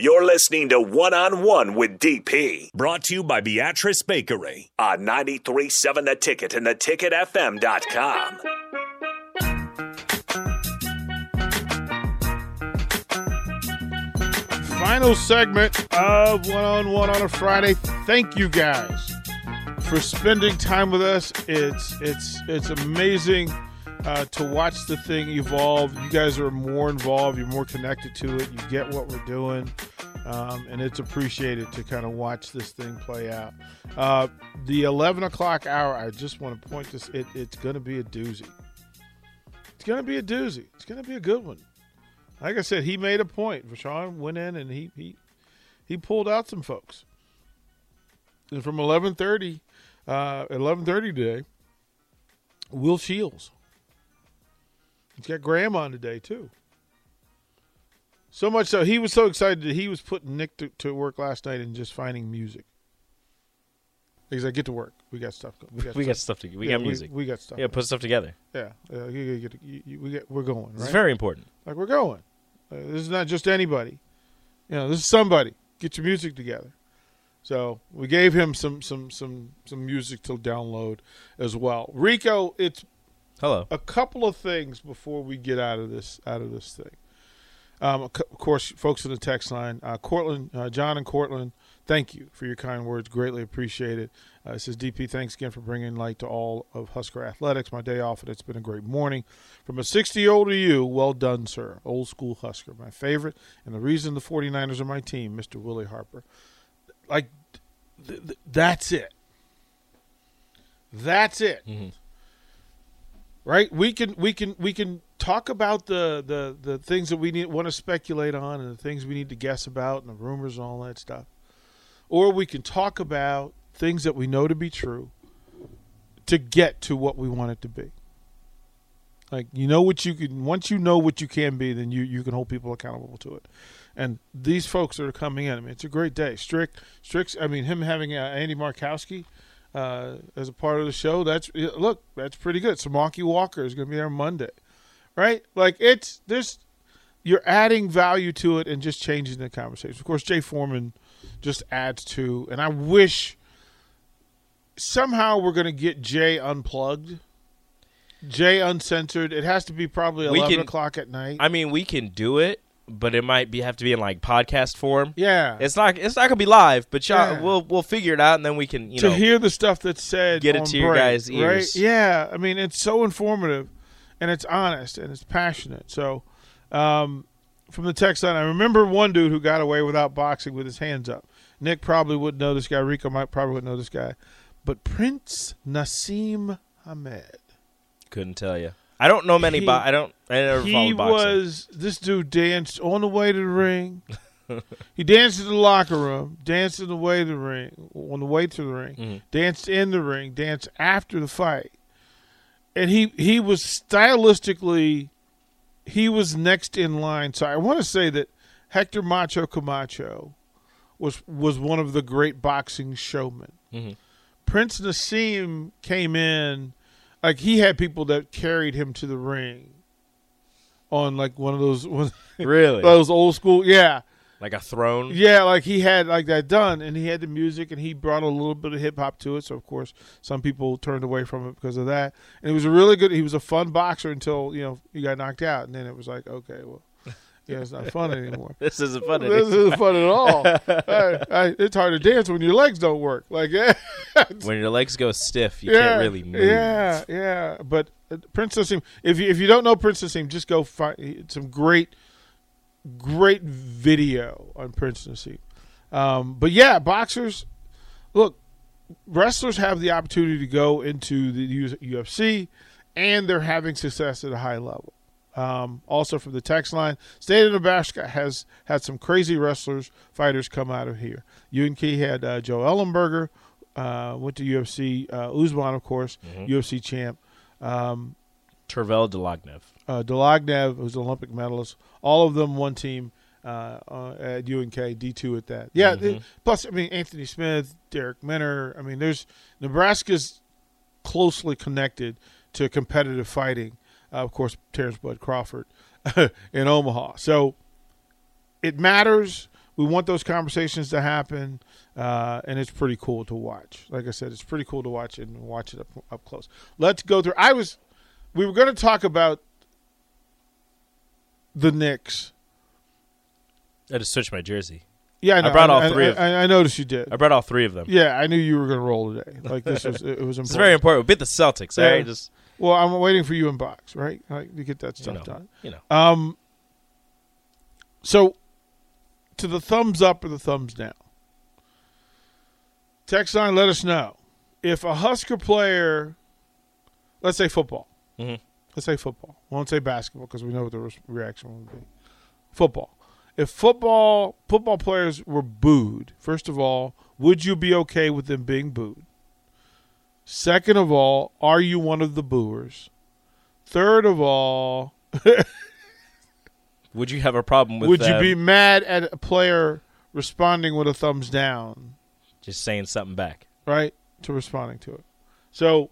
You're listening to One on One with DP Brought to you by Beatrice Bakery. on 93.7 The Ticket and theticketfm.com. Final segment of One on One on a Friday. Thank you guys for spending time with us. It's it's it's amazing uh, to watch the thing evolve. You guys are more involved. You're more connected to it. You get what we're doing, um, and it's appreciated to kind of watch this thing play out. Uh, the 11 o'clock hour. I just want to point this. It, it's going to be a doozy. It's going to be a doozy. It's going to be a good one. Like I said, he made a point. Rashawn went in and he he he pulled out some folks. And from eleven thirty, uh, eleven thirty today, Will Shields. He's got Graham on today too. So much so he was so excited that he was putting Nick to, to work last night and just finding music. He's like, get to work. We got stuff. We got We got stuff. stuff to. We Yeah, got music. We, got stuff. yeah, put stuff together. yeah. Uh, you, you, you, we get, we're going. It's Right? very important. Like we're going. Uh, this is not just anybody. You know, this is somebody. Get your music together. So we gave him some some some some music to download as well. Rico, it's Hello. a couple of things before we get out of this out of this thing. Um, of course, folks in the text line, uh, Cortland, uh, John and Cortland, thank you for your kind words. Greatly appreciated. Uh, it says DP, thanks again for bringing light to all of Husker athletics. My day off, and it's been a great morning. From a 60 year old to you, well done, sir. Old school Husker, my favorite, and the reason the 49ers are my team, Mr. Willie Harper. Like, th- th- that's it. That's it right we can we can we can talk about the the the things that we need want to speculate on and the things we need to guess about and the rumors and all that stuff or we can talk about things that we know to be true to get to what we want it to be like you know what you can once you know what you can be then you you can hold people accountable to it and these folks that are coming in i mean it's a great day strick strick's i mean him having uh, andy markowski uh, as a part of the show. That's look, that's pretty good. Samaki Walker is going to be there Monday, right? Like it's there's you're adding value to it and just changing the conversation. Of course, Jay Foreman just adds to, and I wish somehow we're going to get Jay unplugged, Jay uncensored. It has to be probably We eleven can- o'clock at night. I mean, we can do it, but it might be have to be in like podcast form. yeah, It's not. It's not gonna be live, but y'all, Yeah. we'll we'll figure it out, and then we can you to know hear the stuff that's said get it to your guys' ears. right? Yeah, I mean it's so informative, and it's honest and it's passionate. So, um, from the text line, I remember one dude who got away without boxing with his hands up. Nick probably wouldn't know this guy. Rico might probably wouldn't know this guy, but Prince Naseem Hamed. couldn't tell you. I don't know many. He- bo- I don't. I never he was this dude danced on the way to the ring. he danced in the locker room, danced in the way to the ring, on the way to the ring, Mhm. danced in the ring, danced after the fight, and he he was stylistically, he was next in line. So I want to say that Hector Macho Camacho was was one of the great boxing showmen. Mhm. Prince Naseem came in like he had people that carried him to the ring on like one of those one, really those old school yeah like a throne. yeah like he had like that done and he had the music and he brought a little bit of hip hop to it so of course some people turned away from it because of that and it was a really good he was a fun boxer until you know he got knocked out and then it was like okay well yeah it's not fun anymore This isn't fun. this anymore. isn't fun at all I, I, it's hard to dance when your legs don't work like when your legs go stiff, you yeah, can't really move. Yeah, yeah. But uh, Prince Naseem, if you if you don't know Prince Naseem, just go find some great, great video on Prince Naseem. Um, but yeah, boxers, look, wrestlers have the opportunity to go into the UFC, and they're having success at a high level. Um, also from the text line, State of Nebraska has had some crazy wrestlers, fighters come out of here. UNK had uh, Joe Ellenberger, uh, went to UFC. Uh, Usman, of course, UFC champ. Um, Tervel Dlagnev. Uh, Dlagnev, who's an Olympic medalist. All of them one team uh, uh, at UNK, D two at that. Yeah. th- plus, I mean Anthony Smith, Derek Minner. I mean, there's Nebraska's closely connected to competitive fighting. Uh, of course, Terence Bud Crawford in Omaha. So it matters. we want those conversations to happen, uh, and it's pretty cool to watch. Like I said, it's pretty cool to watch it and watch it up up close. Let's go through. I was, we were going to talk about the Knicks. I just switched my jersey. Yeah, I, know. brought all I- three I, of them. I, I noticed you did. I brought all three of them. Yeah, I knew you were going to roll today. Like this was it was important. It's very important. We beat the Celtics. Yeah. right, just Well, I'm waiting for you in box, right? Like to get that you stuff know, done. you know. Um. So, to the thumbs up or the thumbs down. Text line, let us know if a Husker player, let's say football, Mhm. Let's say football. We won't say basketball because we know what the re- reaction would be. Football. If football football players were booed, first of all, would you be okay with them being booed? Second of all, are you one of the booers? Third of all, Would you have a problem with? would you be mad at a player responding with a thumbs down, just saying something back? right, to responding to it? So,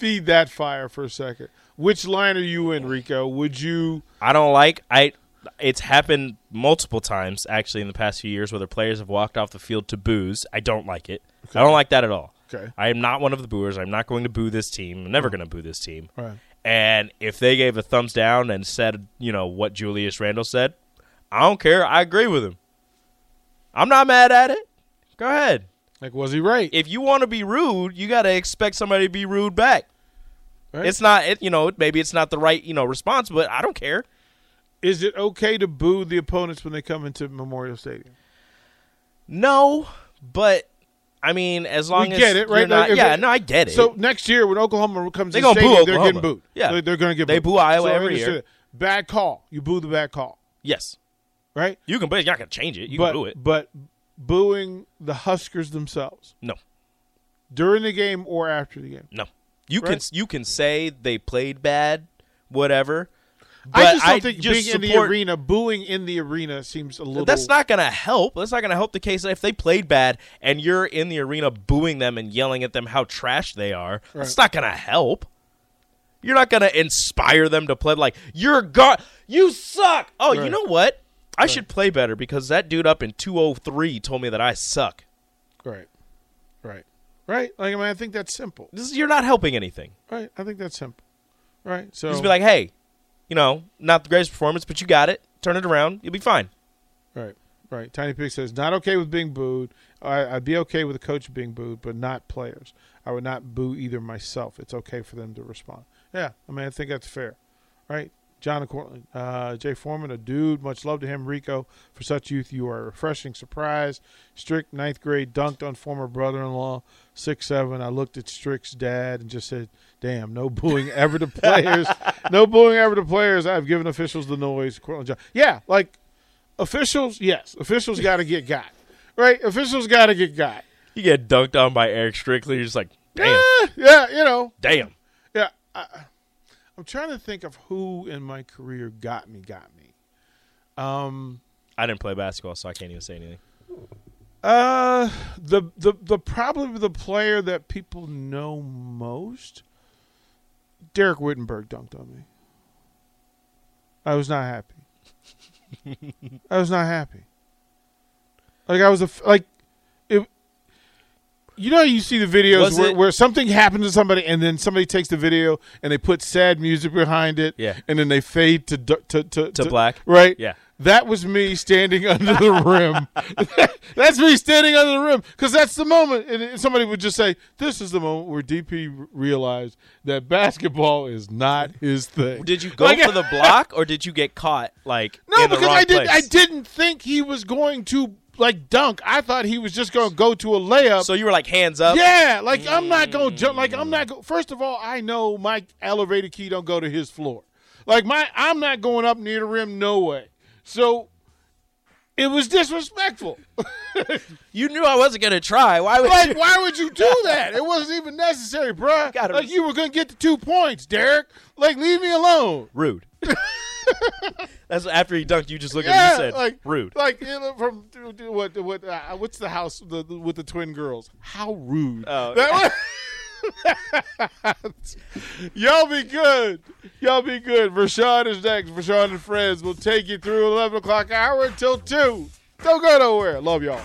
feed that fire for a second. Which line are you in, Rico? Would you? I don't like. I. It's happened multiple times actually in the past few years where the players have walked off the field to booze. I don't like it. I don't like that at all. Okay. I am not one of the booers. I'm not going to boo this team. I'm never going to boo this team. Right. And if they gave a thumbs down and said, you know, what Julius Randle said, I don't care. I agree with him. I'm not mad at it. Go ahead. Like, was he right? If you want to be rude, you got to expect somebody to be rude back. Right? It's not, it, you know, maybe it's not the right, you know, response, but I don't care. Is it okay to boo the opponents when they come into Memorial Stadium? No, but I mean, as long We as get it, right? not- Like, yeah, no, I get it. So next year, when Oklahoma comes They in gonna boo stadium, they're getting booed. Yeah. they're, they're going to get They booed. boo Iowa So every year. Bad call. You boo the bad call, yes, right? you can, but you're not to change it. You but can boo it. but booing the Huskers themselves No, during the game or after the game. no. You can you can say they played bad, whatever. But I just don't think just being in the arena, booing in the arena seems a little. That's not going to help. That's not going to help the case if they played bad and you're in the arena booing them and yelling at them how trash they are. That's not going to help. You're not going to inspire them to play like you're god. You suck. Oh, you know what? I should play better because that dude up in 203 told me that I suck. right, right, right. Like I mean, I think that's simple. This is, you're not helping anything. Right, I think that's simple. Right, so Just be like, hey, you know, not the greatest performance, but you got it. Turn it around. You'll be fine. Right, right. Tiny Pig says, not okay with being booed. I, I'd be okay with a coach being booed, but not players. I would not boo either myself. It's okay for them to respond. Yeah, I mean, I think that's fair. Right? John Cortland, uh, Jay Foreman, a dude. Much love to him, Rico. For such youth, you are a refreshing surprise. Strick, ninth grade, dunked on former brother-in-law, six seven. I looked at Strick's dad and just said, "Damn, no booing ever to players. no booing ever to players. I've given officials the noise." Cortland John, yeah, like officials. Yes, officials got to get got. Right, officials got to get got. You get dunked on by Eric Strickler. You're just like, damn, Eh, yeah, you know, damn. yeah. I, I'm trying to think of who in my career got me, got me. Um, I didn't play basketball, so I can't even say anything. uh, the the the probably the player that people know most, Derek Wittenberg dunked on me. I was not happy. I was not happy. Like I was a like. You know, you see the videos where, where something happens to somebody, and then somebody takes the video and they put sad music behind it, Yeah. and then they fade to du- to to, To black? right? Yeah. That was me standing under the rim. that's me standing under the rim because that's the moment. And somebody would just say, "This is the moment where DP realized that basketball is not his thing." Did you go Like- for the block or did you get caught like No, in the because wrong I didn't. place? I didn't think he was going to like dunk. I thought he was just going to go to a layup. So you were like hands up. yeah, like I'm not going to mm. jump. Like I'm not. Go- First of all, I know my elevator key don't go to his floor. Like my, I'm not going up near the rim. No way. So it was disrespectful. You knew I wasn't gonna try. Why would like, you? why would you do that? It wasn't even necessary, bruh. Gotta like be- you were going to get the two points, Derek. Like leave me alone. Rude. That's after he dunked. You just looked at Yeah, him. You said like rude. Like you know, from what what uh, what's the house the, the- with the twin girls? How rude! Oh. That was- Y'all be good. Y'all be good. Rashawn is next. Rashawn and friends will take you through eleven o'clock hour until two. Don't go nowhere. Love y'all.